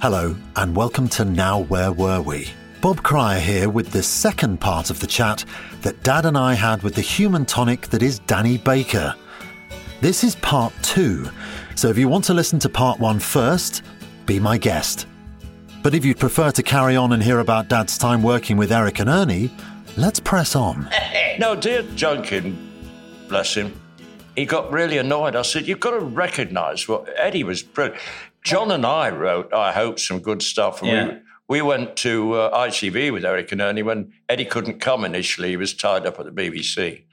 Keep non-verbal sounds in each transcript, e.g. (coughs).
Hello, and welcome to Now Where Were We? Bob Cryer here with the second part of the chat that Dad and I had with the human tonic that is Danny Baker. This is part two, so if you want to listen to part one first, be my guest. But if you'd prefer to carry on and hear about Dad's time working with Eric and Ernie, let's press on. (laughs) now, dear Junkin, bless him, he got really annoyed. I said, You've got to recognise what Eddie was brilliant. John and I wrote, I hope, some good stuff. And yeah. we, we went to uh, with Eric and Ernie when Eddie couldn't come initially. He was tied up at the BBC.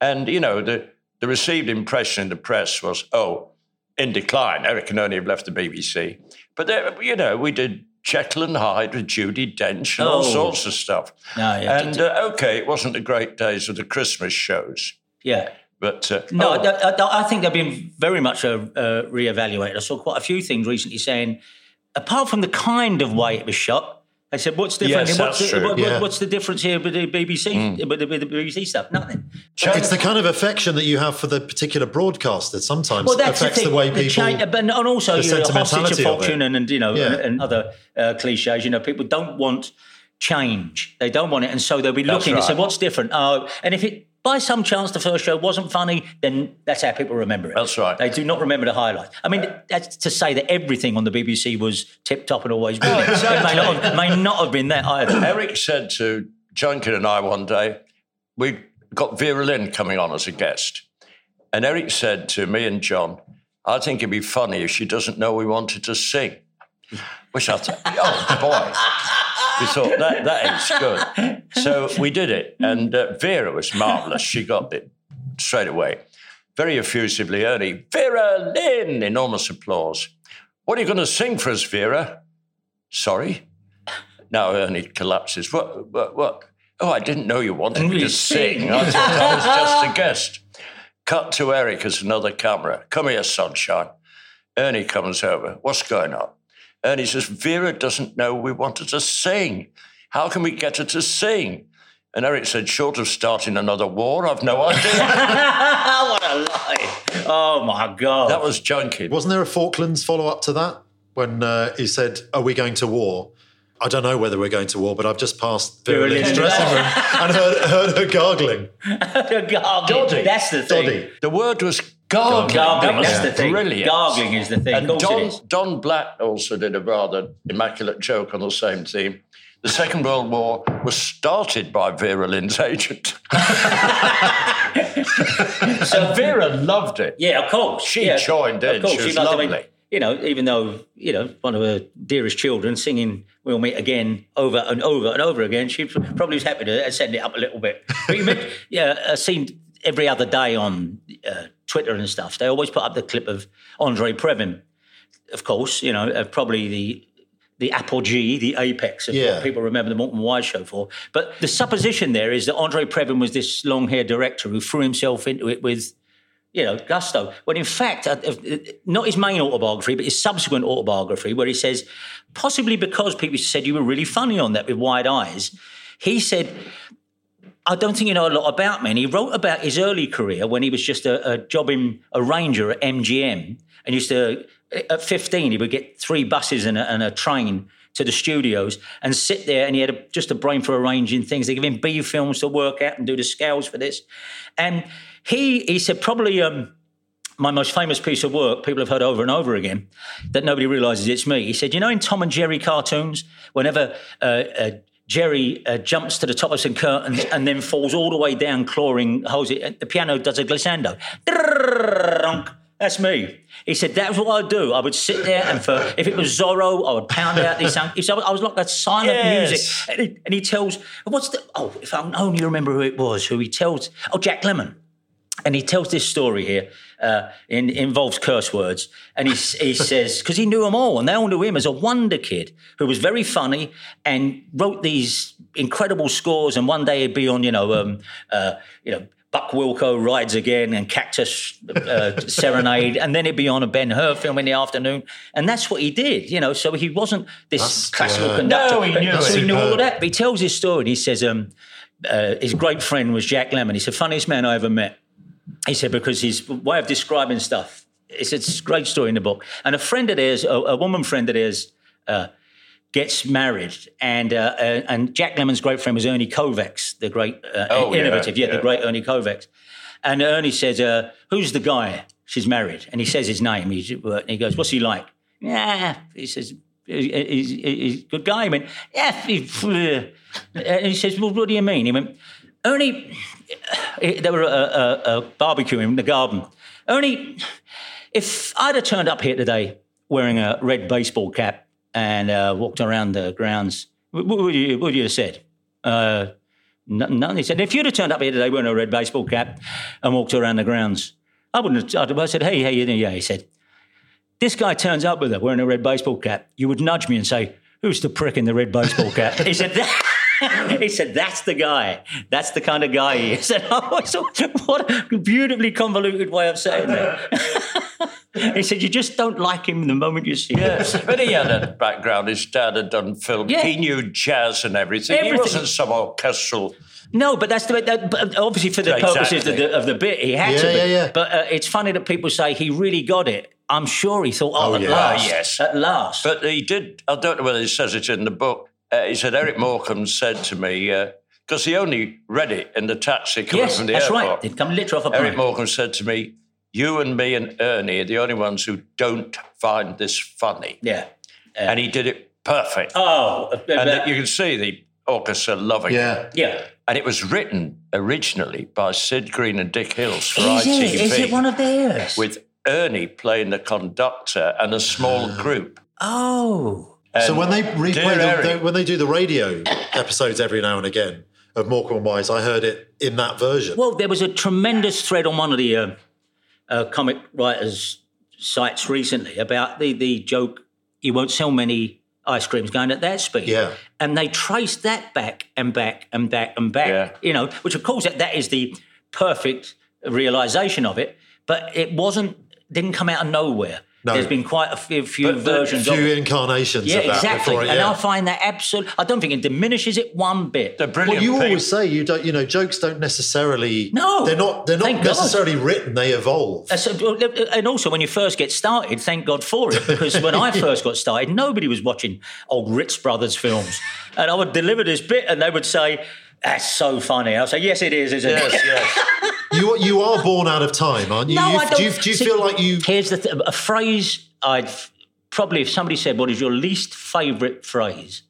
And, you know, the, the received impression in the press was, oh, in decline. Eric and Ernie have left the BBC. But, there, you know, we did Jekyll and Hyde with Judi Dench and oh. all sorts of stuff. No, yeah, and, uh, okay, it wasn't the great days of the Christmas shows. Yeah. But uh, no, oh. I, I, think they've been very much re-evaluated. reevaluated. I saw quite a few things recently saying, apart from the kind of way it was shot, I said, "What's different? Yes, what's, the, what, yeah. what's, the, difference here with the BBC mm. with, the, with, the, BBC stuff? Nothing." It's the kind of affection that you have for the particular broadcaster. Sometimes well, that's affects the, thing, the way people. But, and also, the know, of it and, and, you know yeah. and, and, other uh, cliches. You know, people don't want change. They don't want it, and so they'll be looking right. and say, "What's different?" Oh, and if it by some chance the first show wasn't funny, then that's how people remember it. That's right. They do not remember the highlights. I mean, that's to say that everything on the BBC was tip top and always brilliant. (laughs) it may not, have, may not have been that either. (coughs) Eric said to Junkin and I one day, we got Vera Lynn coming on as a guest. And Eric said to me and John, I think it'd be funny if she doesn't know we wanted to sing. Which I thought, oh boy we thought that that is good. So we did it, and uh, Vera was marvelous. She got it straight away, very effusively early. Vera Lynn, enormous applause. What are you going to sing for us, Vera? Sorry. Now Ernie collapses. What? What? What? Oh, I didn't know you wanted Only me to sing. sing. I thought I was just a guest. Cut to Eric as another camera. Come here, sunshine. Ernie comes over. What's going on? And he says, Vera doesn't know we want her to sing. How can we get her to sing? And Eric said, short of starting another war, I've no idea. (laughs) what a lie. Oh my God. That was Junkin. Wasn't there a Falklands follow up to that when uh, he said, Are we going to war? I don't know whether we're going to war, but I've just passed Vera Lynn's dressing room and heard, heard her gargling. (laughs) her gargling. Doddy. That's the thing. Doddy. The word was Gargling, gargling that's the thing. Brilliant. Gargling is the thing. And Don, Don Black also did a rather immaculate joke on the same theme. The Second World War was started by Vera Lynn's agent. (laughs) so Vera loved it. Yeah, of course. She yeah, joined in. Of course, she was she lovely. You know, even though you know one of her dearest children singing "We'll Meet Again" over and over and over again, she probably was happy to send it up a little bit. But you meant, (laughs) yeah, a scene every other day on uh, Twitter and stuff, they always put up the clip of Andre Previn. Of course, you know, uh, probably the the apogee, the apex of yeah. what people remember the Morecambe Wise show for. But the supposition there is that Andre Previn was this long haired director who threw himself into it with, you know, gusto. When in fact, uh, uh, not his main autobiography, but his subsequent autobiography, where he says, possibly because people said you were really funny on that with wide eyes, he said, I don't think you know a lot about me. And He wrote about his early career when he was just a, a jobbing arranger at MGM and used to, at 15, he would get three buses and a, and a train to the studios and sit there and he had a, just a brain for arranging things. They give him B films to work out and do the scales for this. And he, he said, probably um, my most famous piece of work, people have heard over and over again, that nobody realizes it's me. He said, you know, in Tom and Jerry cartoons, whenever uh, uh, Jerry uh, jumps to the top of some curtains and then falls all the way down, clawing holds it. The piano does a glissando. That's me. He said that's what I'd do. I would sit there and for if it was Zorro, I would pound out these sound. If I was like that silent yes. music, and he, and he tells, "What's the? Oh, if I only remember who it was. Who he tells? Oh, Jack Lemmon." And he tells this story here. Uh, in, involves curse words, and he he (laughs) says because he knew them all, and they all knew him as a wonder kid who was very funny and wrote these incredible scores. And one day he'd be on, you know, um, uh, you know. Buck Wilco rides again and Cactus uh, (laughs) Serenade, and then he'd be on a Ben Hur film in the afternoon, and that's what he did, you know. So he wasn't this That's- classical yeah. conductor. No, he knew so he knew all that. But he tells his story, and he says, um, uh, his great friend was Jack Lemmon. He's the funniest man I ever met. He said because his way of describing stuff. It's, it's a great story in the book. And a friend of theirs, a, a woman friend of theirs, uh, gets married, and uh, uh, and Jack Lemmon's great friend was Ernie Kovacs, the great uh, Oh, yeah, innovative, yeah, the great Ernie Kovacs. And Ernie says, uh, "Who's the guy she's married?" And he says his name. Uh, he goes, "What's he like?" Yeah, he says. He's, he's, he's a good guy. He went, yeah. he- (laughs) And he says, well, what do you mean? He went, Ernie, they were uh, barbecuing in the garden. Ernie, if I'd have turned up here today wearing a red baseball cap and uh, walked around the grounds, what would you, what would you have said? Uh, nothing. He said, if you'd have turned up here today wearing a red baseball cap and walked around the grounds, I wouldn't have. I'd have said, hey, hey? Yeah, he said, this guy turns up with it wearing a red baseball cap. You would nudge me and say, who's the prick in the red baseball cap? he said, (laughs) (laughs) he said, that's the guy. That's the kind of guy he is. (laughs) And I was what a beautifully convoluted way of saying that. (laughs) he said, you just don't like him the moment you see him. Yes, but he had a background. His dad had done film. Yeah. He knew jazz and everything. Everything. He wasn't some orchestral. No, but that's the that, but obviously for the Exactly. purposes of the, of the bit, he had Yeah, to. Be. yeah, yeah. But uh, it's funny that people say he really got it. I'm sure he thought, oh, Oh, at yeah. last, Ah, yes. at last. But he did. I don't know whether he says it in the book. Uh, he said Eric Morecambe said to me because he only read it in the taxi coming yes, from the that's airport. right. They'd come literally off a Eric plane. Morecambe said to me, "You and me and Ernie are the only ones who don't find this funny," Yeah. and he did it perfect. Oh, uh, and uh, you can see the orchestra loving it. Yeah. yeah. And it was written originally by Sid Green and Dick Hills for Is ITV, it? Is it one of theirs? with Ernie playing the conductor and a small (gasps) group. oh. So when they replay the, Eric- they- when they do the radio episodes every now and again of Morecambe and Wise, I heard it in that version. Well, there was a tremendous thread on one of the uh, uh, comic writers' sites recently about the, the joke, you won't sell many ice creams going at that speed. Yeah. And they traced that back and back and back and back, Yeah. you know, which of course that, that is the perfect realization of it, but it wasn't, didn't come out of nowhere. No. There's been quite a few, few But versions a of few it. incarnations Yeah, of that exactly. before it. And yeah. I find that absolute. I don't think it diminishes it one bit. the brilliant Well, you thing- always say you don't. You know, jokes don't necessarily. No. they're not. They're not Thank God. necessarily written. They evolve. Uh, so- and also, when you first get started, thank God for it, because when I (laughs) first got started, nobody was watching old Ritz Brothers films. And I would deliver this bit, and they would say, That's so funny. I'll say, Yes, it is, isn't Yes, it? yes. (laughs) you you are born out of time, aren't you? No, you I don't. Do you, do you See, feel like you? Here's the th- a phrase I'd probably, if somebody said, What is your least favourite phrase?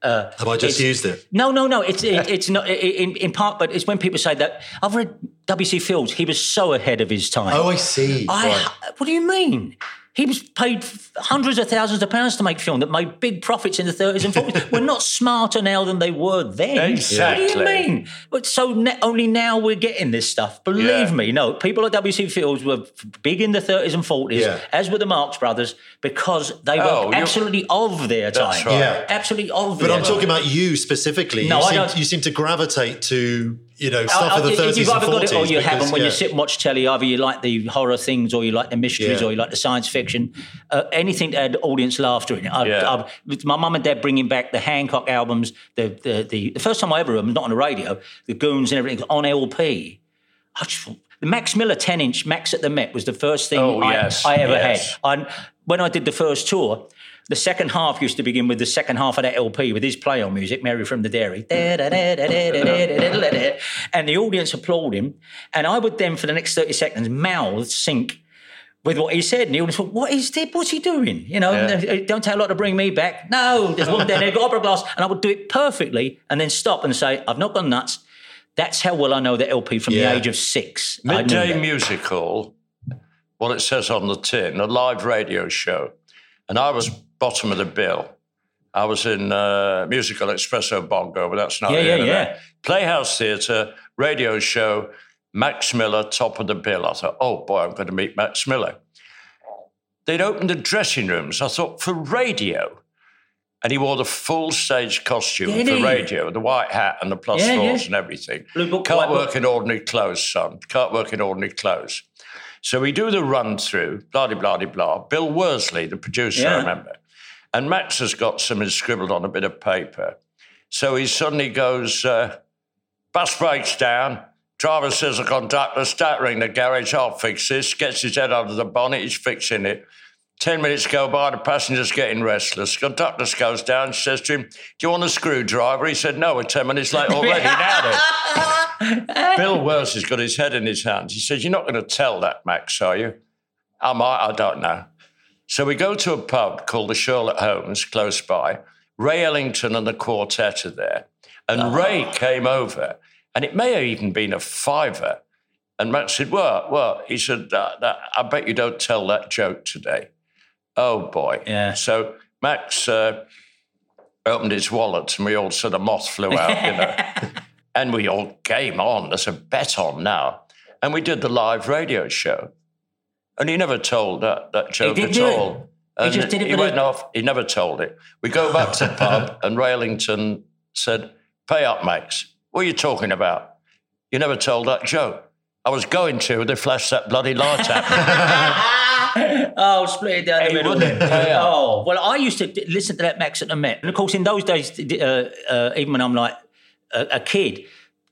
Uh, Have I just used it? No, no, no. It's it, (laughs) it's not in, in part, but it's when people say that. I've read W.C. Fields. He was so ahead of his time. Oh, I see. I, Right. What do you mean? He was paid hundreds of thousands of pounds to make film that made big profits in the 30s and 40s. we're not smarter now than they were then. (laughs) Exactly. What do you mean? But so ne- only now we're getting this stuff. Believe Yeah. me, no. People at W.C. Fields were big in the 30s and 40s, Yeah. as were the Marx Brothers, because they were Oh, you're- absolutely of their time. That's right. Yeah. Absolutely of their time. But I'm time. talking about you specifically. No, you, I seem, don't- you seem to gravitate to you know stuff Uh, of the uh, 30s You've either got it or you because, haven't. When yeah. you sit and watch telly, either you like the horror things, or you like the mysteries, Yeah. or you like the science fiction. Uh, anything that had audience laughter in it. I, Yeah. I, my mum and dad bringing back the Hancock albums, the, the the the first time I ever heard them, not on the radio, the Goons and everything on LP. I just, the Max Miller 10 inch Max at the Met was the first thing Oh, I, yes, I ever yes. had. I, when I did the first tour, the second half used to begin with the second half of that LP with his play on music, Mary from the Dairy. And the audience applaud him. And I would then, for the next 30 seconds, mouth sync with what he said. And the audience thought, what is this? What's he doing? You know, Yeah. "It don't take a lot to bring me back. No, there's one there, got opera glass. And I would do it perfectly and then stop and say, I've not gone nuts. That's how well I know the LP from Yeah. the age of six. Midday musical, what it says on the tin, a live radio show. And I was bottom of the bill. I was in uh, musical espresso bongo, but that's not Yeah, here yeah, yeah. Playhouse Theatre, radio show, Max Miller, top of the bill. I thought, oh boy, I'm going to meet Max Miller. They'd opened the dressing rooms. I thought, for radio. And he wore the full stage costume Did for he? radio, the white hat and the plus Yeah, fours yeah. and everything. Book, Can't work book. in ordinary clothes, son. Can't work in ordinary clothes. So we do the run through, blah, blah, blah, blah. Bill Worsley, the producer, I remember. And Max has got something scribbled on a bit of paper. So he suddenly goes, uh, bus breaks down. Driver says the conductor, start ring the garage, I'll fix this. Gets his head under the bonnet, he's fixing it. Ten minutes go by, the passenger's getting restless. Conductor goes down, says to him, Do you want a screwdriver? He said, No, we're 10 minutes late already. now then. (laughs) Bill Wells has got his head in his hands. He says, You're not going to tell that, Max, are you? I might, I don't know. So we go to a pub called the Sherlock Holmes, close by. Ray Ellington and the quartet are there. And Ray came over, and it may have even been a fiver. And Max said, Well, well, he said, "That- that- I bet you don't tell that joke today. Oh, boy. Yeah. So Max uh, opened his wallet, and we all said a moth flew out, you know. (laughs) and we all came on. There's a bet on now. And we did the live radio show. And he never told that, that joke at it? all. He just did it he went the- off. He never told it. We go back to the (laughs) pub, and Ray Ellington said, Pay up, Max. What are you talking about? You never told that joke. I was going to, they flashed that bloody light at me. (laughs) oh, split it down the middle. wouldn't it pay out? Oh, well, I used to listen to that Max at the Met. And of course, in those days, uh, uh, even when I'm like a, a kid,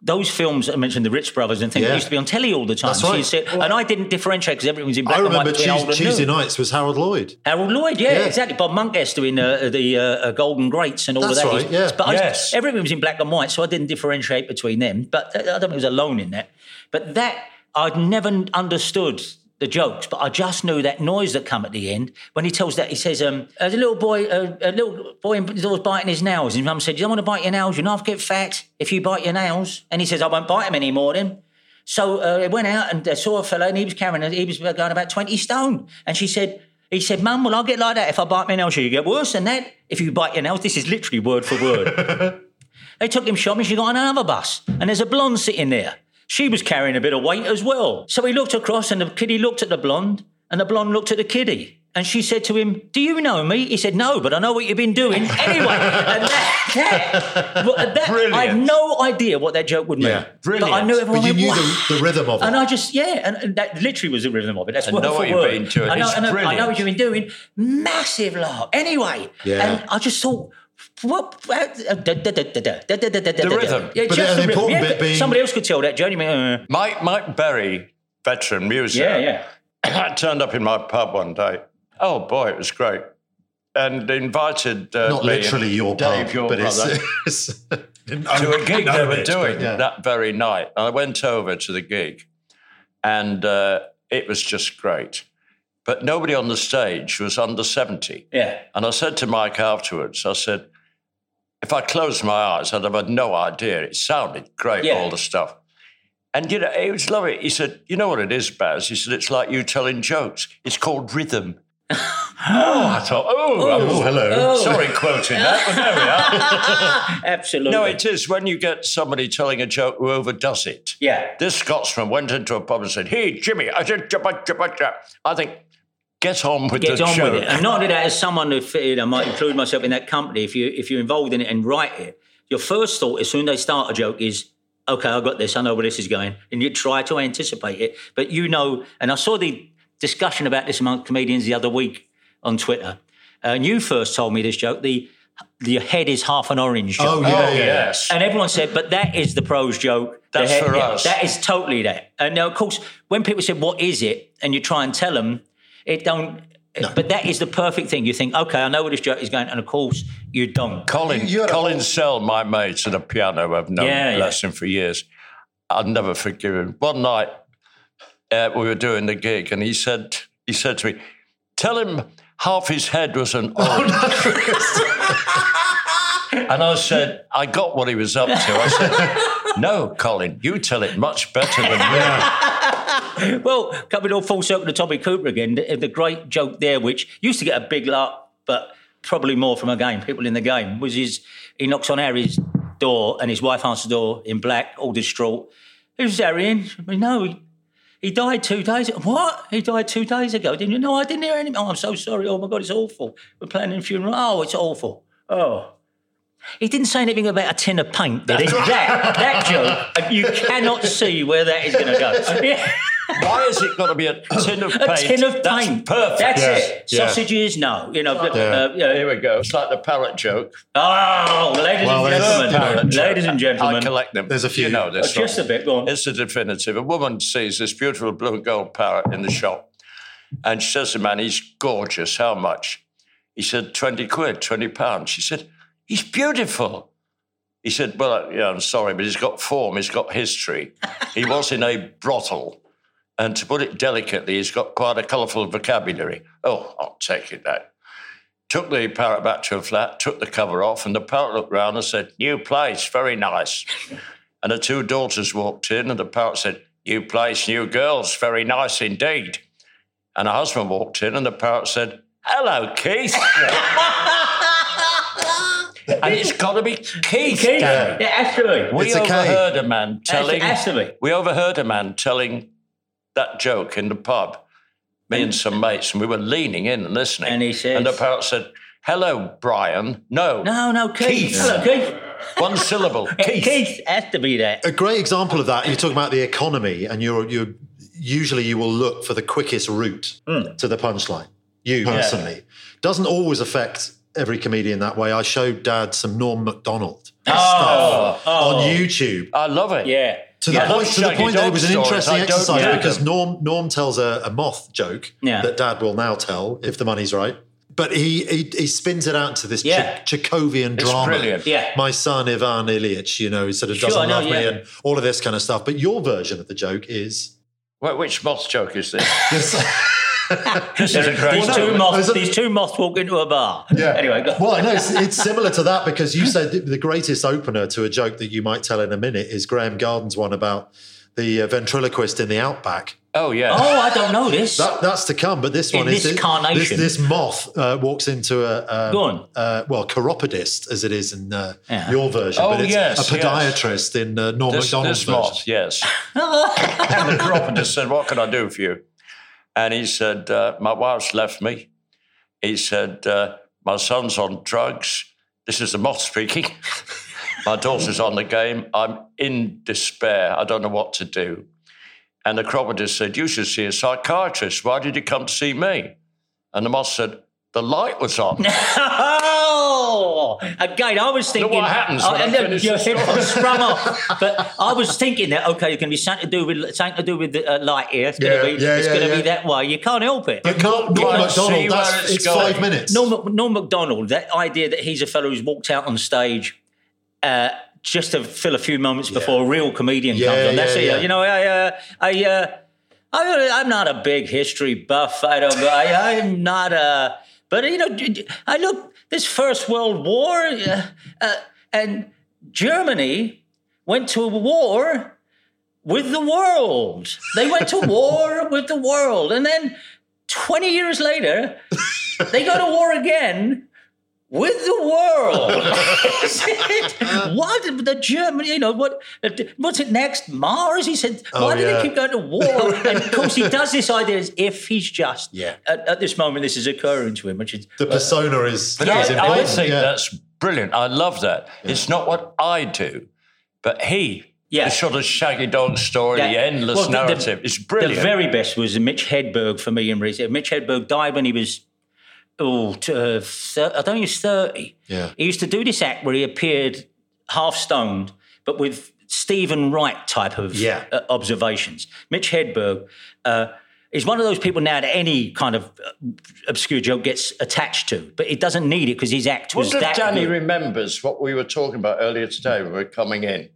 those films I mentioned, the Ritz Brothers and things, Yeah. used to be on telly all the time. That's So you right. said- and I didn't differentiate because everything was in black I and white I remember between old and Tuesday new. nights was Harold Lloyd. Harold Lloyd, yeah, Yeah. exactly. Bob Monkhouse doing uh, the uh, uh, Golden Greats and all That's of that. right, yeah. But I, Yes. everything was in black and white, so I didn't differentiate between them. But uh, I don't think I was alone in that. But that, I'd never understood the jokes, but I just knew that noise that come at the end when he tells that he says, um, "There's a little boy, uh, a little boy indoors biting his nails." And his mum said, "You don't want to bite your nails. You're not get fat if you bite your nails." And he says, "I won't bite him anymore then." So uh, they went out and saw a fellow, and he was carrying, he was going about twenty stone. And she said, "He said, Mum, will I get like that if I bite my nails? She'll get worse than that if you bite your nails." This is literally word for word. (laughs) they took him shopping. She got on another bus, and there's a blonde sitting there. She was carrying a bit of weight as well. So he looked across, and the kiddie looked at the blonde, and the blonde looked at the kiddie. And she said to him, Do you know me? He said, No, but I know what you've been doing. (laughs) Anyway, and that, that, that- I had no idea what that joke would mean. Yeah. But I knew everyone But you went, knew the, the rhythm of it. And I just, yeah, and, that literally was the rhythm of it. That's I word know for what you've word. been doing. I know, I know, I know what you've been doing. Massive laugh. Anyway, Yeah. and I just thought? The rhythm. Yeah, But just an the important Yeah, bit being- somebody else could tell that. Johnny, uh, Mike, Mike Berry, veteran music. yeah, yeah. turned up in my pub one day. Oh boy, it was great. And invited uh, Not Lee literally your Dave, pub, your but it's, brother, it's to a gig they were doing yeah. that very night. And I went over to the gig, and uh, it was just great. But nobody on the stage was under 70. Yeah. And I said to Mike afterwards, I said, if I closed my eyes, I'd have had no idea. It sounded great, Yeah. all the stuff. And, you know, it was lovely. He said, you know what it is, Baz? He said, it's like you telling jokes. It's called rhythm. (laughs) oh, I thought, oh, I was Oh, hello. Oh, oh. sorry quoting that, but there we are. (laughs) Absolutely. No, it is when you get somebody telling a joke who overdoes it. Yeah. This Scotsman went into a pub and said, hey, Jimmy, I said, jabba, jabba, jabba." I think, get on with Get the on joke. with it. And not only that, as someone who you know, might include myself in that company, if you if you're involved in it and write it, your first thought as soon as they start a joke is, okay, I got this, I know where this is going. And you try to anticipate it. But you know, and I saw the discussion about this among comedians the other week on Twitter. And you first told me this joke, the the head is half an orange joke. Oh, yeah, Oh, yeah. yes. And everyone said, but that is the pros joke. That's head- for yeah, us. That is totally that. And now, of course, when people said, what is it? And you try and tell them, it don't. But that is the perfect thing. You think, okay, I know where this joke is going. And of course, you don't. Colin, You- you a Colin Sell, my mate at the piano, I've known Yeah, yeah. bless him for years. I'll never forgive him. One night uh, we were doing the gig, and he said, he said to me, "Tell him half his head was an orange." (laughs) and I said, I got what he was up to. I said, "No, Colin, you tell it much better than me." (laughs) Well, coming all full circle to Tommy Cooper again, the, the great joke there, which used to get a big laugh, but probably more from a game, people in the game, was his, he knocks on Harry's door and his wife answers the door in black, all distraught. Who's Arian? I mean, no, he, he died two days. What? He died two days ago. Didn't you? No, I didn't hear anything. Oh, I'm so sorry. Oh my God, it's awful. We're planning a funeral. Oh, it's awful. Oh. He didn't say anything about a tin of paint, did he? that, that joke, you cannot see where that is going to go. (laughs) Yeah. Why has it got to be (coughs) a tin of paint? A tin of That's paint. perfect. That's Yeah, it. yeah. Sausages, no. You know, uh, you know, Here we go. It's like the parrot joke. Oh, ladies Well, and gentlemen, ladies and gentlemen. I collect them. There's a few. You know Oh, this. just a bit. Go on. It's the definitive. A woman sees this beautiful blue and gold parrot in the shop, and she says to the man, "He's gorgeous. How much?" He said, 20 quid, 20 pounds." She said, "He's beautiful." He said, "Well, yeah, I'm sorry, but he's got form. He's got history. He was in a brothel." And to put it delicately, he's got quite a colourful vocabulary. Oh, I'll take it that. Took the parrot back to her flat, took the cover off, and the parrot looked round and said, New place, very nice. (laughs) and the two daughters walked in, and the parrot said, New place, new girls, very nice indeed. And her husband walked in, and the parrot said, Hello, Keith. (laughs) and it's got to be Keith. Keith, Gary. it has. We It's overheard a man telling. has to. We overheard a man telling that joke in the pub. Me and some mates, and we were leaning in and listening. And he says- and the parrot said, "Hello, Brian." No, No, no, Keith. Keith. Hello, Keith. one syllable. (laughs) Keith. Keith. has to be that. A great example of that. You're talking about the economy, and you're you're usually you will look for the quickest route hmm. to the punchline. You personally doesn't always affect every comedian that way. I showed Dad some Norm Macdonald oh. stuff oh. on YouTube. I love it. Yeah. To the Yeah, point, to the point that it was an interesting exercise know because. Norm Norm tells a, a moth joke Yeah. that Dad will now tell if the money's right. But he he, he spins it out to this Yeah. Ch- Chekhovian It's drama. brilliant. Yeah. My son Ivan Ilyich, you know, he sort of Sure, doesn't know, love me yeah. and all of this kind of stuff. But your version of the joke is which moth joke is this? (laughs) this. (laughs) this is a great These Well, two moths. These two moths walk into a bar. Yeah. Anyway, go. well, no, it's, it's similar to that because you said the- the greatest opener to a joke that you might tell in a minute is Graham Garden's one about the uh, ventriloquist in the outback. Oh yeah. Oh, I don't know this. That, that's to come, but this In one is this this, carnation. this moth uh, walks into a, a Go on. Uh, well, chiropodist as it is in uh, Yeah. your version, Oh, but it's yes, a yes. podiatrist in uh, Norm this, Macdonald's this version. moth, yes. (laughs) and the chiropodist said, "What can I do for you?" And he said, uh, "My wife's left me." He said, uh, "My son's on drugs." This is the moth speaking. (laughs) My daughter's on the game. I'm in despair. I don't know what to do. And the chiropodist said, "You should see a psychiatrist. Why did you come to see me?" And the moth said, "The light was on." (laughs) (laughs) Oh, again, I was thinking. what happens when I and then your the head (laughs) sprung off. But I was thinking that okay, it's going to be something to do with something to do with the uh, light here. It's going Yeah, to be. yeah, it's yeah, going to yeah. be that way. You can't help it. But Norm, Norm Right, Macdonald, see that's, it's it's going. five minutes. Norm, Mac- Norm Macdonald, that idea that he's a fellow who's walked out on stage uh, just to fill a few moments before a real comedian Yeah, comes on. That's yeah, it. yeah. You know, I, uh, I, uh, I, I'm not a big history buff. I don't. I, I'm not a. But you know, I look this First World War, uh, uh, and Germany went to war with the world. They went to war (laughs) with the world, and then 20 years later, they go to war again with the world. (laughs) (laughs) what the Germany? You know what? What's it next? Mars? He said. Oh, why Oh, do yeah. they keep going to war? (laughs) and of course, he does this idea as if he's just. Yeah. At, at this moment, this is occurring to him, which is the persona is, But is I, I important. think yeah. that's brilliant. I love that. It's not what I do, but he. Yeah. The sort of shaggy dog story, the endless Well, the- the- narrative. it's brilliant. The very best was Mitch Hedberg for me in recent. Mitch Hedberg died when he was, oh, t- uh, I don't was 30. Yeah. He used to do this act where he appeared half stoned, but with Steven Wright type of Yeah. uh, observations. Mitch Hedberg uh, is one of those people now that any kind of uh, obscure joke gets attached to, but it doesn't need it because his act was wonder if Danny good. remembers what we were talking about earlier today when we were coming in.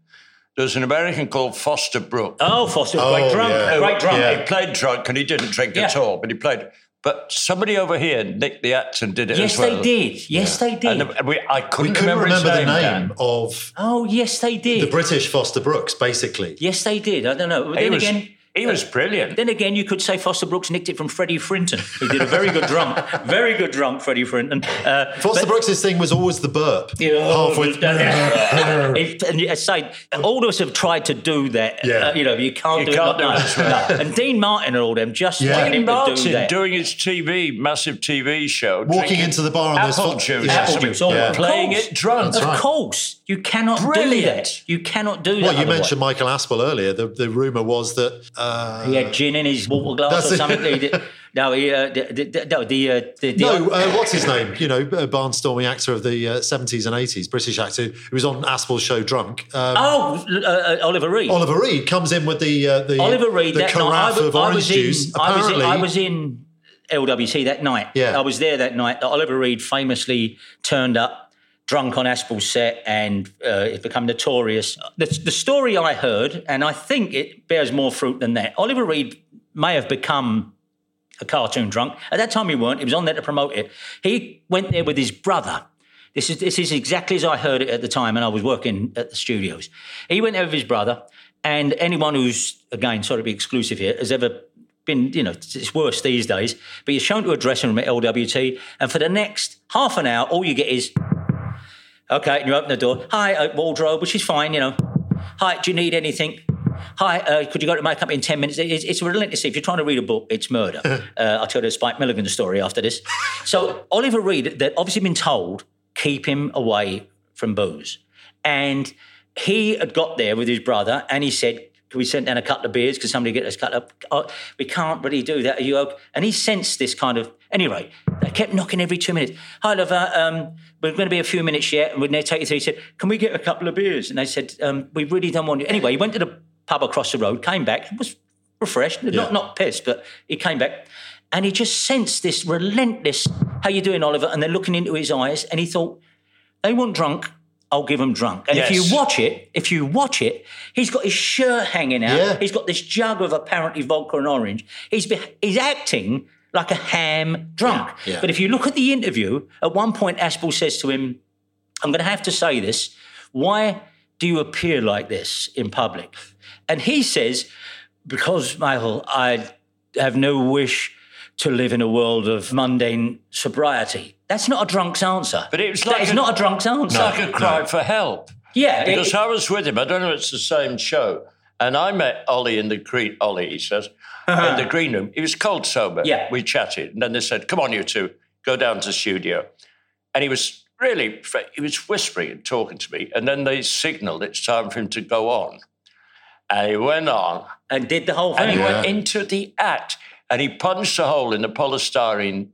There's an American called Foster Brook. Oh, Foster, Oh, great drunk, yeah. great drunk. Yeah. He played drunk and he didn't drink at all, but he played. But somebody over here, Nick the actor, did it Yes, as well. they did. Yes, they did. And we, I couldn't, we couldn't remember, remember, his the name Dan. of oh, yes, they did. the British Foster Brooks, basically. Yes, they did. I don't know. But then was- again, He was brilliant. Then again, you could say Foster Brooks nicked it from Freddie Frinton, who did a very good drunk, (laughs) very good drunk Freddie Frinton. Uh, Foster but- Brooks's thing was always the burp. Yeah, Halfway. It- (laughs) and I say, all of us have tried to do that. Yeah. Uh, you know, you can't You do can't it. do like it. that. No. And Dean Martin and all them just Yeah. wanted Dean him to do Martin that. doing his TV, massive TV show. Walking into the bar on those apple fo- juice. Yeah. Apple juice, oh, Yeah. Playing it drunk. Of right. course, you cannot do Brilliant. that. You cannot do that. Well, you otherwise. mentioned Michael Aspel earlier. The, the rumor was that uh, he had gin in his water glass or something. He did- (laughs) no, he, uh, the, the, no, the, uh, the, the no, uh, what's his name? You know, a barnstorming actor of the uh, seventies and eighties, British actor who was on Aspel's show Drunk. Um, oh, uh, Oliver Reed. Oliver Reed comes in with the uh, the Oliver Reed. the that carafe night, I, of I orange was juice. in. I was in. Apparently, I was in LWT that night. Yeah. I was there that night. Oliver Reed famously turned up drunk on Aspel's set, and uh, it's become notorious. The, the story I heard, and I think it bears more fruit than that. Oliver Reed may have become a cartoon drunk. At that time, he weren't. He was on there to promote it. He went there with his brother. This is this is exactly as I heard it at the time, and I was working at the studios. He went there with his brother, and anyone who's again sorry to be exclusive here has ever been, you know, it's worse these days. But you're shown to a dressing room at LWT, and for the next half an hour, all you get is, okay, and you open the door, hi, uh, wardrobe, which is fine, you know. Hi, do you need anything? Hi, uh, could you go to makeup in 10 minutes? It's, it's relentless. If you're trying to read a book, it's murder. (laughs) uh, I'll tell you the Spike Milligan story after this. So, Oliver Reed, they'd obviously been told, keep him away from booze. And he had got there with his brother and he said, can we send down a couple of beers? Because somebody get us cut up. Oh, we can't really do that. Are you okay? And he sensed this kind of. Anyway, they kept knocking every two minutes. Hi, lover. Um, we're going to be a few minutes yet, and we're going to take you through. He said, "Can we get a couple of beers?" And they said, um, "We really don't want you." Anyway, he went to the pub across the road, came back, was refreshed, not not pissed, but he came back, and he just sensed this relentless. How you doing, Oliver? And they're looking into his eyes, and he thought, "They want drunk." I'll give them drunk. And if you watch it, if you watch it, he's got his shirt hanging out. Yeah. He's got this jug of apparently vodka and orange. He's be, he's acting like a ham drunk. Yeah. But if you look at the interview, at one point Aspel says to him, "I'm going to have to say this. Why do you appear like this in public?" And he says, "Because Michael, I have no wish." To live in a world of mundane sobriety. That's not a drunk's answer. But it was like is a- not a drunk's answer. It's like a cry for help. Yeah, it- Because I was with him. I don't know if it's the same show. And I met Ollie in the Crete. Ollie, he says, in the green room. He was cold sober. Yeah. We chatted. And then they said, come on, you two, go down to the studio. And he was really, he was whispering and talking to me. And then they signaled it's time for him to go on. And he went on. and did the whole thing. And thing. he went into the act. And he punched a hole in the polystyrene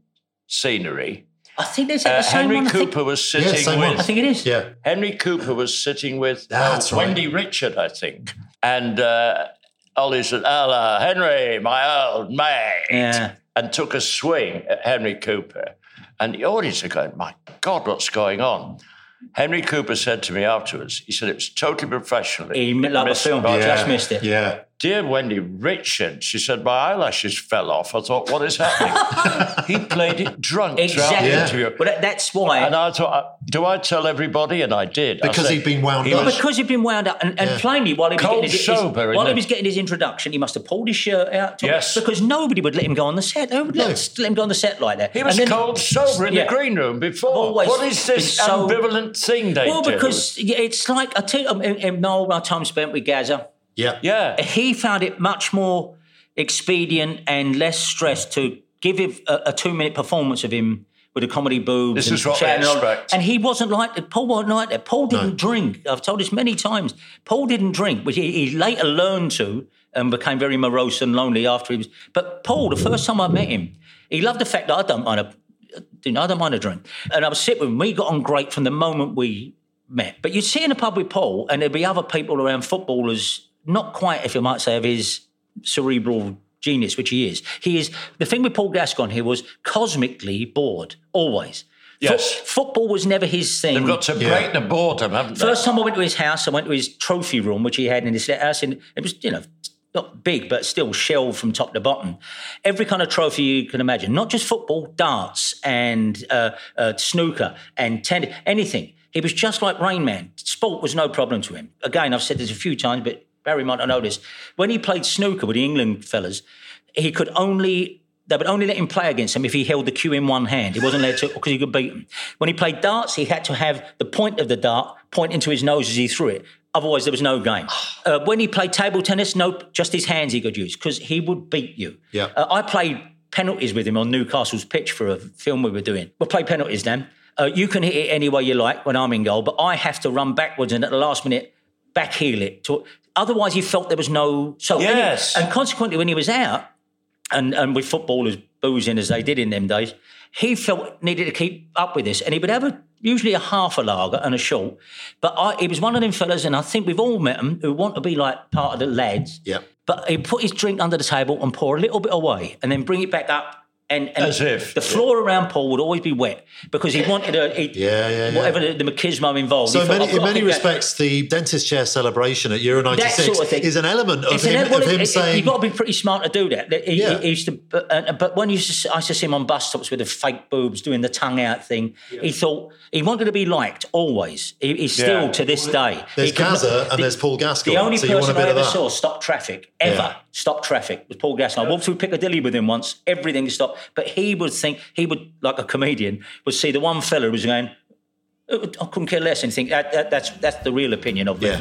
scenery. I think there's the Uh, same Henry one. I think- Cooper was sitting same with. one. I think it is. yeah, Henry Cooper was sitting with That's well, right. Wendy Richard, I think. And uh, Ollie said, Ella, Henry, my old mate. Yeah. And took a swing at Henry Cooper. And the audience are going, my God, what's going on? Henry Cooper said to me afterwards, he said it was totally professional. He like the missed film. by- Just missed it. yeah. Dear Wendy Richard, she said, my eyelashes fell off. I thought, what is happening? (laughs) he played it drunk throughout Exactly. the interview. Well, that's why. And I thought, uh, do I tell everybody? And I did. I Because said, he'd been wound he up. was- because he'd been wound up, and, and Yeah. plainly while he was Cold getting his, sober, his while he was getting his introduction, he must have pulled his shirt out. to- Yes. because nobody would let him go on the set. They would No. let, let him go on the set like that. He was then- cold sober in Yeah. the green room before. always What is this so- ambivalent thing they Well, do? because it's like I tell you, in, in all my time spent with Gaza, Yeah. yeah, he found it much more expedient and less stress to give him a, a two-minute performance of him with a comedy boobs. This and is what chatting expect. And he wasn't like that. Paul wasn't like that. Paul didn't drink. I've told this many times. Paul didn't drink, which he, he later learned to and became very morose and lonely after he was. But Paul, the first time I met him, he loved the fact that I don't mind a, you know, I don't mind a drink. And I was sitting with him. We got on great from the moment we met. But you'd see in a pub with Paul, and there'd be other people around footballers, not quite, if you might say, of his cerebral genius, which he is. He is the thing with Paul Gascoigne here was cosmically bored, always. Yes. football was never his thing. they've got to Yeah. break the boredom, haven't they? First time I went to his house, I went to his trophy room, which he had in his house, and it was, you know, not big, but still shelved from top to bottom. Every kind of trophy you can imagine, not just football, darts and uh, uh, snooker and tennis, anything. He was just like Rain Man. Sport was no problem to him. Again, I've said this a few times, but Barry might not know this. When he played snooker with the England fellas, he could only they would only let him play against him if he held the cue in one hand. He wasn't allowed to because he could beat him. When he played darts, he had to have the point of the dart point into his nose as he threw it. Otherwise, there was no game. Uh, when he played table tennis, no, just his hands he could use because he would beat you. Yeah. Uh, I played penalties with him on Newcastle's pitch for a film we were doing. We'll play penalties then. Uh, you can hit it any way you like when I'm in goal, but I have to run backwards and at the last minute back heel it. To, otherwise, he felt there was no. So Yes. and consequently, when he was out, and, and with footballers boozing as they did in them days, he felt needed to keep up with this, and he would have a, usually a half a lager and a short. But I, he was one of them fellas, and I think we've all met him who want to be like part of the lads. Yeah. But he put his drink under the table and pour a little bit away, and then bring it back up. And, and As if- the floor around Paul would always be wet because he wanted a he, Yeah, yeah, yeah. whatever the, the machismo involved. So thought, many, in many keep that." respects, the dentist chair celebration at Euro '96 sort of is an element of It's him, an- well, of him it- it- saying, you've got to be pretty smart to do that. He, Yeah. he used to, but, uh, but when you used to, I used to see him on bus stops with the fake boobs doing the tongue out thing. He thought he wanted to be liked always. He, he's still Yeah. to this day. There's He could not- Gaza and the- there's Paul Gascoigne, The only so you want a person I ever saw stop traffic ever Yeah. Stop traffic was Paul Gascoigne. I walked through Piccadilly with him once. Everything stopped, but he would think he would like a comedian would see the one fella who was going. "Oh, I couldn't care less and think that, that, that's that's the real opinion of yeah.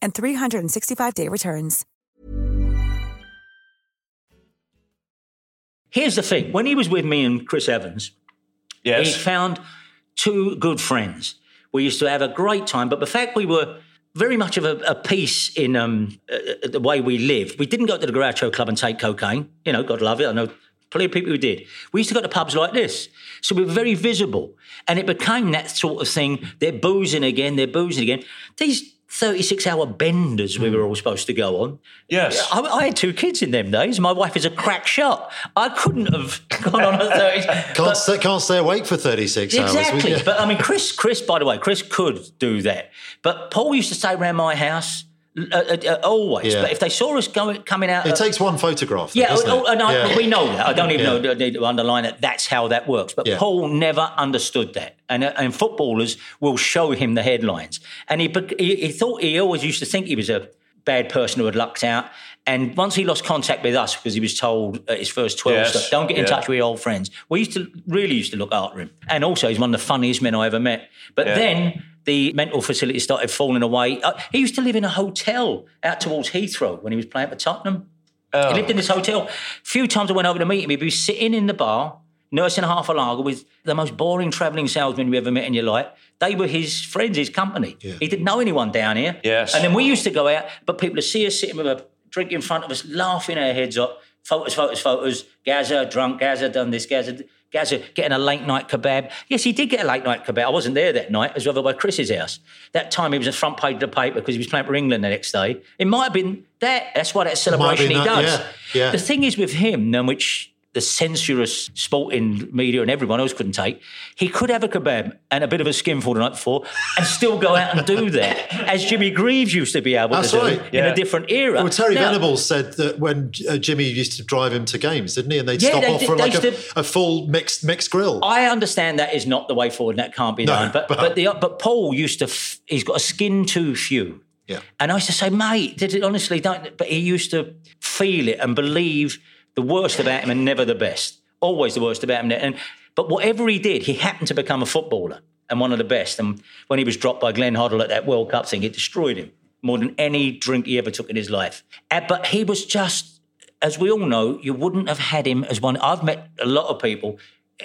and 365-day returns. Here's the thing: when he was with me and Chris Evans, yes. he found two good friends. We used to have a great time, but the fact we were very much of a, a piece in um, uh, the way we lived. We didn't go to the Groucho Club and take cocaine. You know, God love it. I know plenty of people who did. We used to go to pubs like this. So we were very visible. And it became that sort of thing. They're boozing again, they're boozing again. These 36 hour benders we hmm. were all supposed to go on. Yes. I, I had two kids in them days. My wife is a crack shot. I couldn't have gone on a (laughs) 30. Can't, but- stay, can't stay awake for 36 hours. Exactly. But I mean, Chris, Chris, by the way, Chris could do that. But Paul used to stay around my house uh, uh, uh, always. Yeah. But if they saw us going, coming out. it uh, takes one photograph. though, yeah, doesn't oh, and I, Yeah. we know that. I don't even Yeah. know, need to underline that that's how that works. But. Paul never understood that. And, uh, and footballers will show him the headlines. And he, he, he thought, he always used to think he was a bad person who had lucked out. And once he lost contact with us because he was told at his first 12 Yes, steps, don't get in yeah. touch with your old friends. We used to really used to look after him. And also, he's one of the funniest men I ever met. But Yeah. then the mental facility started falling away. Uh, he used to live in a hotel out towards Heathrow when he was playing for Tottenham. He lived in this hotel. A few times I went over to meet him. He'd be sitting in the bar, nursing half a lager with the most boring travelling salesman you ever met in your life. They were his friends, his company. He didn't know anyone down here. Yes. And then we used to go out, but people would see us sitting with a drink in front of us, laughing our heads up. Photos, photos, photos. Gaza drunk. Gaza done this. Gaza. Gaza getting a late night kebab. Yes, he did get a late night kebab. I wasn't there that night. It was over by Chris's house. That time he was the front page of the paper because he was playing for England the next day. It might have been that. That's why that celebration he that, does. yeah, yeah. The thing is with him, then, which the censorious sporting media and everyone else couldn't take, he could have a kebab and a bit of a skinful the night before and still go out and do that, as Jimmy Greaves used to be able That's to do right, in yeah. a different era. Well, Terry Now- Venables said that when uh, Jimmy used to drive him to games, didn't he? And they'd Yeah, stop they off for like a, to- a full mixed mixed grill. I understand that is not the way forward, and that can't be No, done. But but- but the but Paul used to. F- he's got a skin too few. yeah. And I used to say, mate, did it honestly don't. But he used to feel it and believe the worst about him and never the best. Always the worst about him. And But whatever he did, he happened to become a footballer and one of the best. And when he was dropped by Glenn Hoddle at that World Cup thing, it destroyed him more than any drink he ever took in his life. Uh, but he was just, as we all know, you wouldn't have had him as one. I've met a lot of people.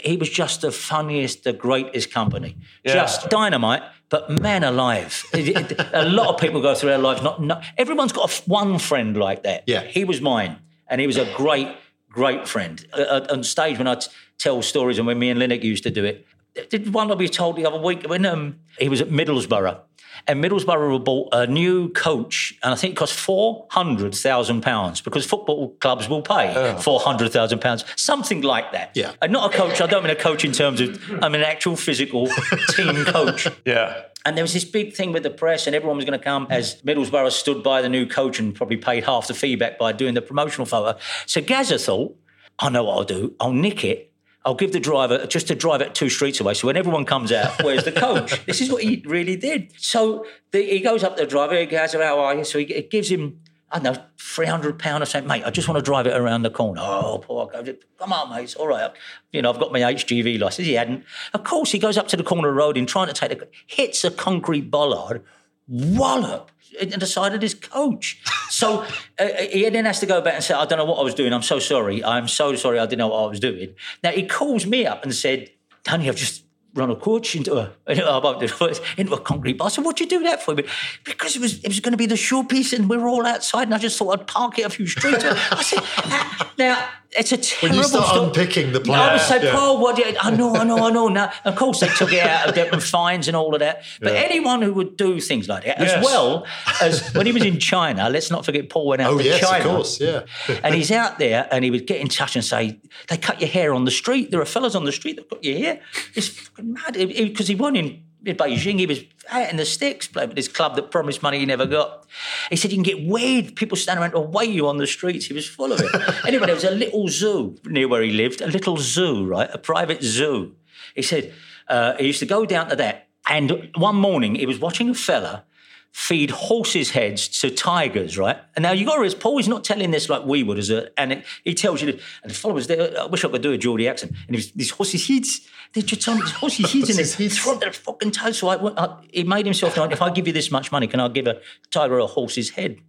He was just the funniest, the greatest company. Yeah. Just dynamite, but man alive. (laughs) A lot of people go through their lives. Not, not everyone's got a one friend like that. Yeah. he was mine, and he was a great, great friend. Uh, uh, on stage, when I t- tell stories, and when me and Linux used to do it, did one I be told the other week when um, he was at Middlesbrough, and Middlesbrough bought a new coach, and I think it cost four hundred thousand pounds because football clubs will pay four hundred thousand pounds, something like that. Yeah. and not a coach. I don't mean a coach in terms of I mean an actual physical (laughs) team coach. Yeah. And there was this big thing with the press, and everyone was going to come as Middlesbrough stood by the new coach and probably paid half the fee back by doing the promotional photo. So Gazza thought, I know what I'll do. I'll nick it. I'll give the driver just to drive it two streets away. So when everyone comes out, where's the coach? (laughs) this is what he really did. So the, he goes up to the driver, he goes, How are you? So he, it gives him, I don't know, £300 or something. Mate, I just want to drive it around the corner. Oh, poor guy. Come on, mate. It's all right. You know, I've got my HGV license. He hadn't. Of course, he goes up to the corner of the road and trying to take the, hits a concrete bollard, wallop in the side of his coach. So (laughs) uh, he then has to go back and say, I don't know what I was doing. I'm so sorry. I'm so sorry. I didn't know what I was doing. Now, he calls me up and said, Danny, I've just run a coach into a (laughs) about (laughs) into a concrete bar. So what'd you do that for? Because it was it was going to be the showpiece, and we were all outside, and I just thought I'd park it a few streets. (laughs) I said, "Ah, now it's a terrible. When you start sto- unpicking the plan, I was say, Yeah. Paul, what? you- I know, I know, I know. (laughs) Now, of course, they took it out of there and (laughs) fines and all of that. But anyone who would do things like that, as well as when he was in China, let's not forget Paul went out Oh to yes, China of course, yeah. (laughs) and he's out there and he would get in touch and say, they cut your hair on the street. There are fellas on the street that cut your hair. It's fucking mad. Because he won in, in Beijing. He was out in the sticks playing with this club that promised money he never got. He said, you can get weird. People stand around to weigh you on the streets. He was full of it. (laughs) anyway, there was a little zoo near where he lived, a little zoo, right? A private zoo. He said, uh, he used to go down to that. And one morning, he was watching a fella feed horses' heads to tigers, right? And now you got to realize Paul is not telling this like we would as a, and it, he tells you, and the followers there, I wish I could do a Geordie accent, and he was, these horses' heads, they're just telling these horses' heads in there, heads. throw their fucking toes. So I, went- I, he made himself known, if I give you this much money, can I give a tiger a horse's head?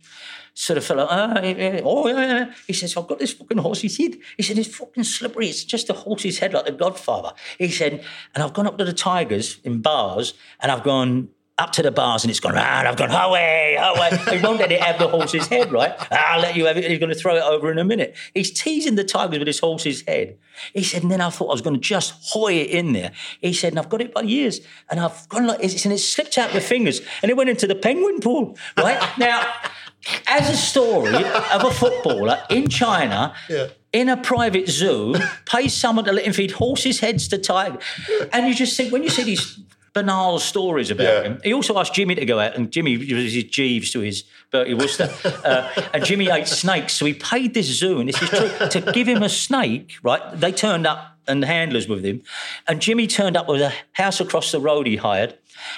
So the fellow, uh, yeah, oh yeah, yeah. He says, I've got this fucking horse's head. He said, it's fucking slippery. It's just a horse's head like the Godfather. He said, and I've gone up to the tigers in bars, and I've gone up to the bars, and it's gone, ah, and I've gone, away, away. He won't let it have the horse's head, right? I'll let you have it. He's going to throw it over in a minute. He's teasing the tigers with his horse's head. He said, and then I thought I was going to just hoy it in there. He said, and I've got it by years, and I've gone like this, and it slipped out the fingers, and it went into the penguin pool, right? (laughs) now, as a story of a footballer in China. Yeah. In a private zoo, (laughs) pays someone to let him feed horses' heads to tigers. And you just think, when you see these banal stories about Yeah. him, he also asked Jimmy to go out, and Jimmy was his Jeeves to his Bertie Wooster. (laughs) Uh, and Jimmy ate snakes, so he paid this zoo, and this is true, to give him a snake, right? They turned up, and the handlers with him. And Jimmy turned up with a house across the road he hired,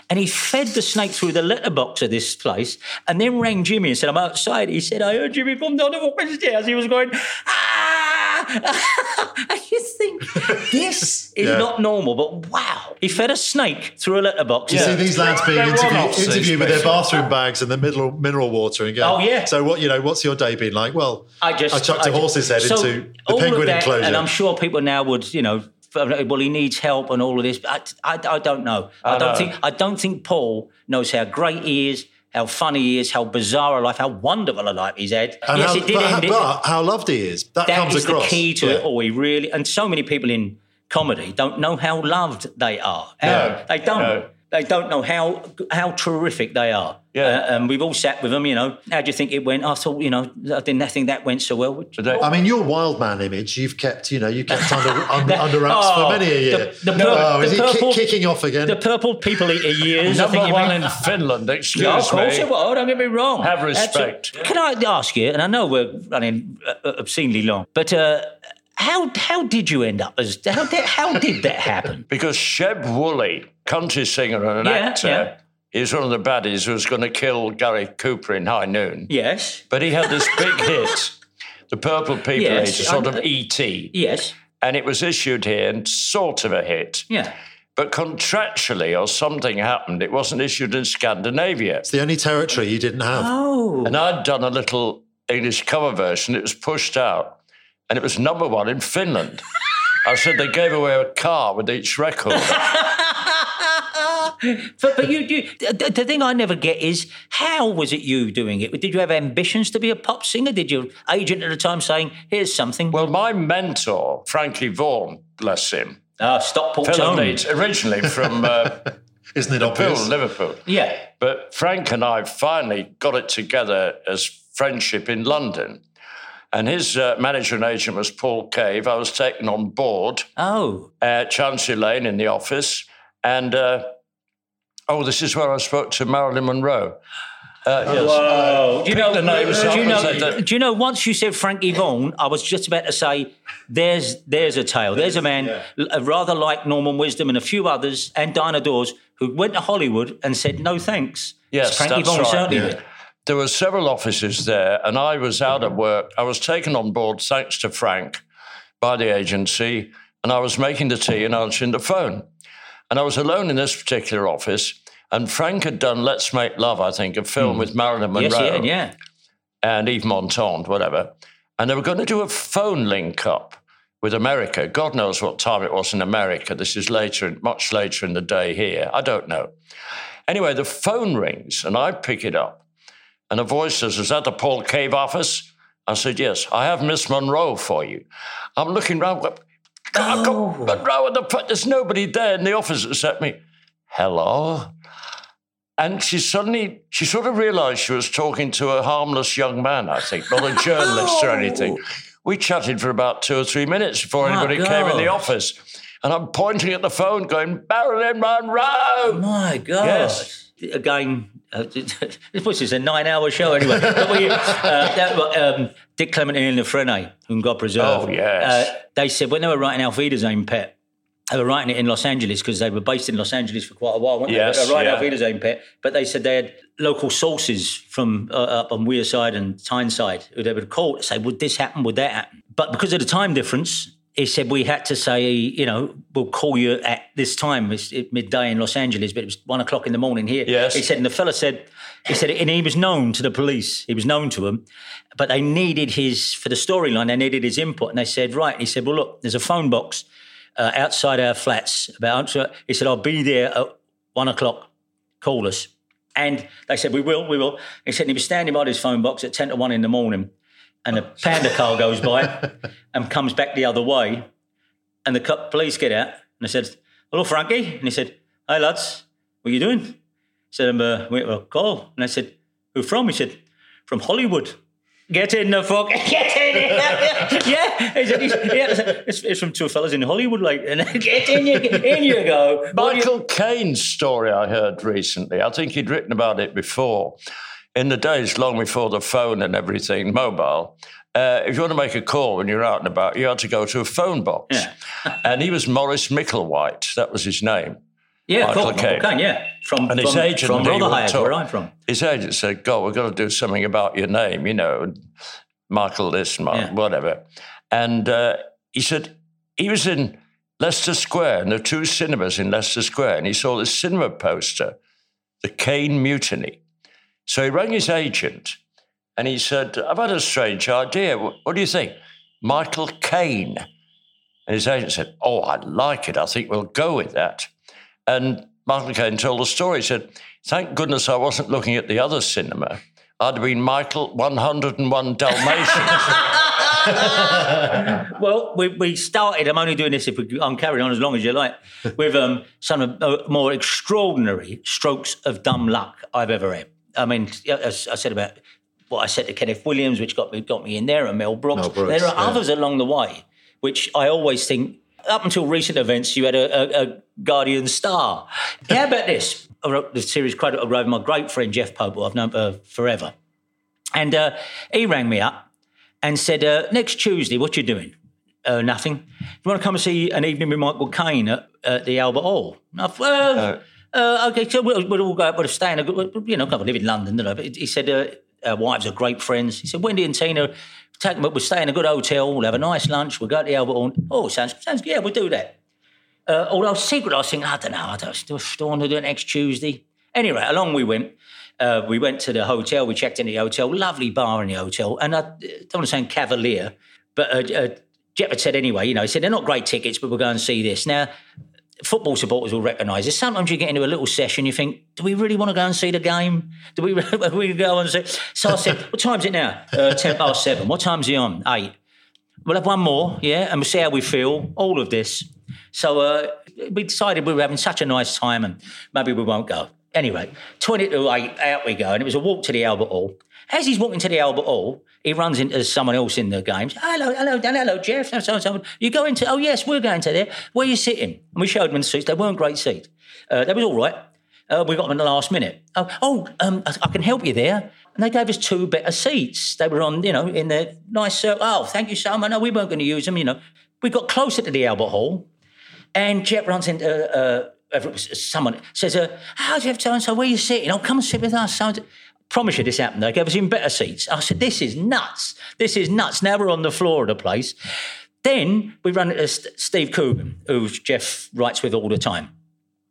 and he fed the snake through the letterbox of this place, and then rang Jimmy and said, I'm outside. He said, I heard Jimmy come down the fucking stairs. He was going, ah! (laughs) and you think, this is Yeah. not normal, but wow. He fed a snake through a letterbox. You see these lads being interviewed, one-offs, interviewed with their bathroom bags and the mineral mineral water and go. Oh, yeah. So what you know? What's your day been like? Well, I just I chucked a just- horse's head so into the penguin that, enclosure. and I'm sure people now would, you know, well, he needs help and all of this. But I, I, I don't know. I, I don't know. think. I don't think Paul knows how great he is, how funny he is, how bizarre a life, how wonderful a life he's had. and yes, how, it did but, end it. but how loved he is. That, That comes is across. the key to Yeah. it all. He really, and so many people in comedy don't know how loved they are. How- No, they don't. no. They don't know how how terrific they are. Yeah. Uh, and we've all sat with them. You know, how do you think it went? I thought, you know, I didn't I think that went so well. But they- I mean, your wild man image, you've kept, you know, you kept under, (laughs) under, under wraps Oh, for many a year. the- the pur- oh, is the he ki- purple- kicking off again? The purple people eater years. I Number think one in Finland, excuse Yeah, of course me. it will. Don't get me wrong. Have Absolutely. respect. Can I ask you? And I know we're running uh, obscenely long, but uh, how how did you end up as how did, how did that happen? (laughs) Because Sheb Wooley, country singer and an Yeah, actor, yeah. is one of the baddies who was going to kill Gary Cooper in High Noon. Yes, But he had this big hit, The Purple People Yes, Eater, sort I- of E.T. yes. and it was issued here and sort of a hit. Yeah. But contractually, or something happened, it wasn't issued in Scandinavia. It's the only territory you didn't have. Oh. And I'd done a little English cover version. It was pushed out, and it was number one in Finland. (laughs) I said they gave away a car with each record. (laughs) but but you, you the, the thing I never get is how was it you doing it? Did you have ambitions to be a pop singer? Did your agent at the time saying, "Here's something"? well, my mentor, Frankie Vaughan, bless him, Ah, Stockport Phil Tone. Originally from uh, (laughs) Isn't it Pool, obvious? Liverpool. Yeah. But Frank and I finally got it together as friendship in London. And his uh, manager and agent was Paul Cave. I was taken on board Oh. at Chancery Lane in the office. And, uh, oh, this is where I spoke to Marilyn Monroe. Uh, yes. Whoa. Do you know? the names do you know? Do you know? Once you said Frankie Vaughan, I was just about to say, "There's there's a tale. There's a man uh, rather like Norman Wisdom and a few others, and Diana Dors, who went to Hollywood and said no thanks." Yes, Frankie that's Vaughan right. certainly Yeah. There were several offices there, and I was out of work. I was taken on board, thanks to Frank, by the agency, and I was making the tea and answering the phone. And I was alone in this particular office, and Frank had done Let's Make Love, I think, a film hmm. with Marilyn Monroe. Yes, yeah, yeah. and Yves Montand, whatever. And they were going to do a phone link up with America. God knows what time it was in America. This is later, much later in the day here. I don't know. Anyway, the phone rings and I pick it up. And a voice says, Is that the Paul Cave office? I said, Yes, I have Miss Monroe for you. I'm looking round. What- I've got Monroe at the front. There's nobody there in the office except me. Hello? And she suddenly, she sort of realized she was talking to a harmless young man, I think, not a (laughs) journalist or anything. We chatted for about two or three minutes before My anybody came in the office. And I'm pointing at the phone going, Marilyn Monroe! My God. Yes. Again, uh, (laughs) this was just a nine-hour show anyway. (laughs) We, uh, that, um, Dick Clement and La Frenais, whom God preserve. Oh, yes. Uh, they said when they were writing Auf own Pet, they were writing it in Los Angeles because they were based in Los Angeles for quite a while, weren't Yes, they? They were writing yeah. Auf Wiedersehen, Pet. But they said they had local sources from uh, up on Wearside and Tyneside who they would call to say, would this happen? Would that happen? But because of the time difference, he said we had to say, you know, we'll call you at this time. It's midday in Los Angeles, but it was one o'clock in the morning here. Yes. He said, and the fella said, he said, and he was known to the police. He was known to them, but they needed his for the storyline. They needed his input, and they said, right. He said, well, look, there's a phone box uh, outside our flats. About he said, I'll be there at one o'clock. Call us. And they said, we will, we will. He said, he was standing by this phone box at 10 to 1 in the morning, and a panda car goes by and comes back the other way. And the co- police get out, and they said, hello, Frankie. And he said, hey, lads, what are you doing? He said, I'm uh, waiting for a call. And I said, who from? He said, from Hollywood. Get in the fuck. (laughs) Get in (laughs) yeah. He's, yeah. It's, it's from two fellas in Hollywood, like, (laughs) and get in, you, in you go. Michael Caine's story I heard recently. I think he'd written about it before. In the days long before the phone and everything, mobile, uh, if you want to make a call when you're out and about, you had to go to a phone box. Yeah. (laughs) and he was Maurice Micklewhite. That was his name. Yeah, Michael Michael Caine. Caine, yeah. From, And his from, agent from talk. where I'm from. His agent said, God, we've got to do something about your name, you know, and Michael this, Mark, Yeah. whatever. And uh, he said, he was in Leicester Square, and there were two cinemas in Leicester Square, and he saw this cinema poster, The Caine Mutiny. So he rang his agent and he said, I've had a strange idea. What, what do you think? Michael Caine. And his agent said, Oh, I like it. I think we'll go with that. And Michael Caine told the story. He said, Thank goodness I wasn't looking at the other cinema. I'd have been Michael 101 Dalmatians. (laughs) Well, we, we started. I'm only doing this if we, I'm carrying on as long as you like. With um, some of the more extraordinary strokes of dumb luck I've ever had. I mean, as I said about what I said to Kenneth Williams, which got me got me in there, and Mel Brooks. Mel Brooks, there are yeah. others along the way, which I always think. Up until recent events, you had a, a, a Guardian star. How about this? I wrote the series credit I wrote my great friend Jeff Pope, who I've known for forever, and uh, he rang me up and said, uh, "Next Tuesday, what you doing?" Uh, nothing. You want to come and see an evening with Michael Caine at, at the Albert Hall? I thought, well, uh, okay, so we'll, we'll all go we'll stay in a good, you know, I live in London, don't I? But he said, uh, our wives are great friends. He said, Wendy and Tina take them, we'll stay in a good hotel, we'll have a nice lunch, we'll go to the Albert Hall. Oh, sounds, sounds yeah, we'll do that. Uh, although secret, I was thinking, I don't know, I don't, still, still want to do it next Tuesday. Anyway, along we went. Uh, we went to the hotel, we checked in the hotel, lovely bar in the hotel. And I don't want to sound cavalier, but uh, uh, Jeff had said anyway, you know, he said, they're not great tickets, but we'll go and see this. Now, football supporters will recognise this. Sometimes you get into a little session, you think, do we really want to go and see the game? Do we, (laughs) we go and see? So I said, what time's it now? Uh, 10 past seven. What time's he on? Eight. We'll have one more, yeah, and we'll see how we feel. All of this. So uh, we decided we were having such a nice time and maybe we won't go. Anyway, 20 to 8, out we go. And it was a walk to the Albert Hall. As he's walking to the Albert Hall, he runs into someone else in the games. Hello, hello, Dan, hello, Jeff. So, so. You go into, oh, yes, we're going to there. Where are you sitting? And we showed them the seats. They weren't great seats. Uh, they was all right. Uh, we got them in the last minute. Oh, oh um, I, I, can help you there. And they gave us two better seats. They were on, you know, in the nice circle. Oh, thank you much. No, we weren't going to use them, you know. We got closer to the Albert Hall, and Jeff runs into uh, uh someone, says, uh, How's Jeff so and so? Where are you sitting? Oh, come and sit with us. So promise you this happened. They gave us even better seats. I said, this is nuts. This is nuts. Now we're on the floor of the place. Then we run into Steve Coogan, who Jeff writes with all the time.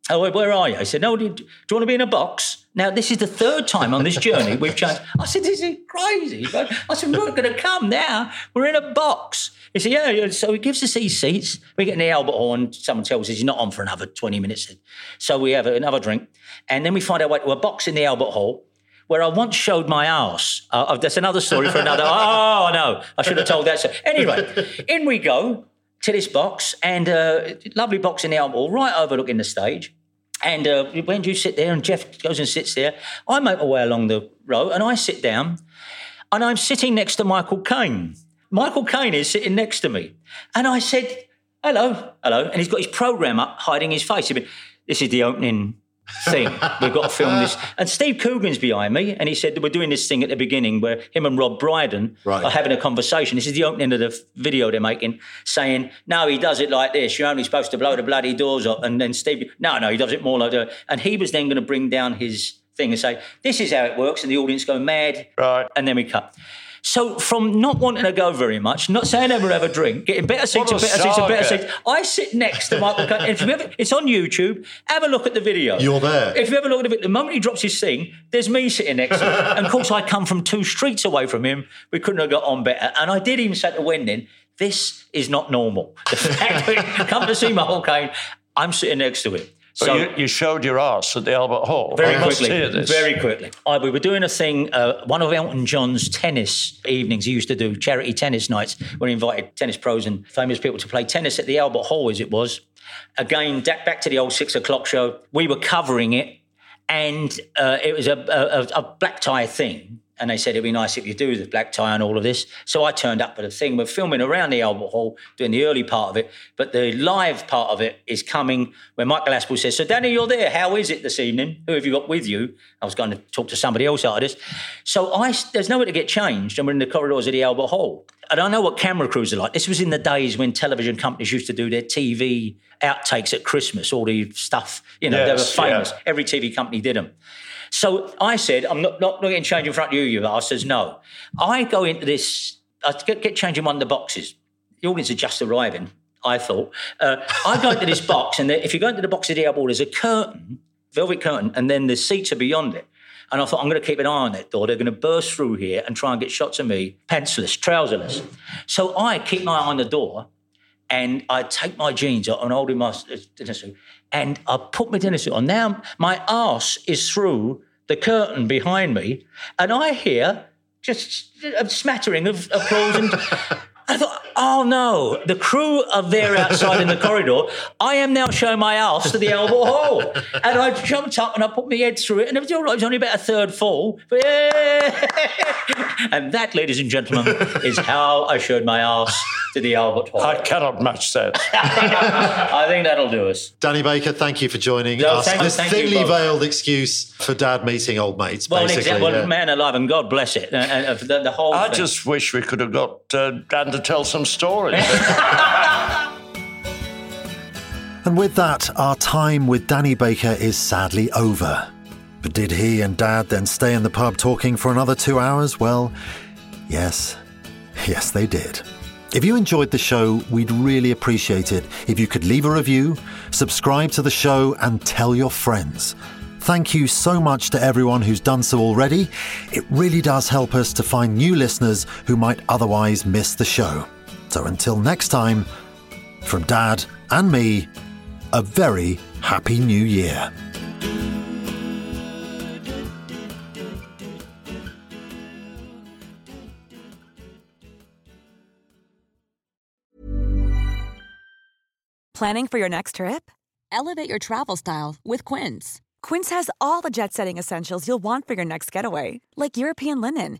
Oh, where are you? I said, no, do you, do you want to be in a box? Now, this is the third time on this journey (laughs) we've changed. I said, this is crazy. I said, we're not going to come now. We're in a box. He said, yeah. So he gives us these seats. We get in the Albert Hall someone tells us he's not on for another 20 minutes. So we have another drink. And then we find our way to a box in the Albert Hall where I once showed my ass. Uh, oh, that's another story for another. (laughs) oh, no, I should have told that. So, anyway, (laughs) in we go to this box, and uh, lovely box in the Albert Hall, right overlooking the stage. And uh, when you sit there, and Jeff goes and sits there, I make my way along the row, and I sit down, and I'm sitting next to Michael Caine. Michael Caine is sitting next to me, and I said, "Hello, hello," and he's got his program up, hiding his face. I mean, This is the opening thing. We've got to film uh, this. And Steve Coogan's behind me, and he said we're doing this thing at the beginning where him and Rob Brydon right. are having a conversation. This is the opening of the video they're making, saying, "No, he does it like this. You're only supposed to blow the bloody doors up." And then Steve, "No, no, he does it more like that." And he was then going to bring down his thing and say, "This is how it works," and the audience go mad. Right. And then we cut. So from not wanting to go very much, not saying ever have a drink, getting better seats better seats better seats, I sit next to Michael Caine. If you ever, it's on YouTube. Have a look at the video. You're there. If you ever look at it, the moment he drops his thing, there's me sitting next to him. (laughs) and of course, I come from two streets away from him. We couldn't have got on better. And I did even say to Wendon, this is not normal. The fact that come to see Michael Caine, I'm sitting next to him. But so, you, you, showed your ass at the Albert Hall. Very I quickly. Very quickly. I, we were doing a thing, uh, one of Elton John's tennis evenings. He used to do charity tennis nights where he invited tennis pros and famous people to play tennis at the Albert Hall, as it was. Again, back to the old six o'clock show. We were covering it, and uh, it was a, a, a black tie thing and they said it'd be nice if you do the black tie and all of this. So I turned up at a thing. We're filming around the Albert Hall, doing the early part of it, but the live part of it is coming when Michael Aspel says, "So Danny, you're there. How is it this evening? Who have you got with you?" I was going to talk to somebody else out of this. So I, there's nowhere to get changed, and we're in the corridors of the Albert Hall. And I know what camera crews are like. This was in the days when television companies used to do their TV outtakes at Christmas, all the stuff. You know, yes, they were famous. Yeah. Every TV company did them. So I said, I'm not, not, not getting changed in front of you, you. I says, no. I go into this, I get, get changed in one of the boxes. The audience are just arriving, I thought. Uh, I go into this box, and if you go into the box of the airport, there's a curtain, velvet curtain, and then the seats are beyond it. And I thought, I'm going to keep an eye on that door. They're going to burst through here and try and get shots of me, pantsless, trouserless. So I keep my eye on the door and I take my jeans off and hold in my suit and I put my dinner suit on. Now my ass is through the curtain behind me, and I hear just a smattering of applause and. (laughs) I thought, oh no, the crew are there outside in the corridor. I am now showing my ass to the Albert Hall. And I jumped up and I put my head through it, and it was all right. It was only about a third fall. But yeah. And that, ladies and gentlemen, is how I showed my ass to the Albert Hall. I cannot match that. (laughs) I think that'll do us. Danny Baker, thank you for joining no, us. This thinly veiled excuse for dad meeting old mates, well, basically. Well, yeah. man alive, and God bless it. Uh, the, the, whole I thing. just wish we could have got uh, Dan to tell some stories. (laughs) and with that, our time with Danny Baker is sadly over. But did he and Dad then stay in the pub talking for another two hours? Well, yes, Yes, they did. If you enjoyed the show, we'd really appreciate it if you could leave a review, subscribe to the show, and tell your friends. Thank you so much to everyone who's done so already. It really does help us to find new listeners who might otherwise miss the show. So until next time, from Dad and me, a very happy new year. Planning for your next trip? Elevate your travel style with Quince. Quince has all the jet setting essentials you'll want for your next getaway, like European linen,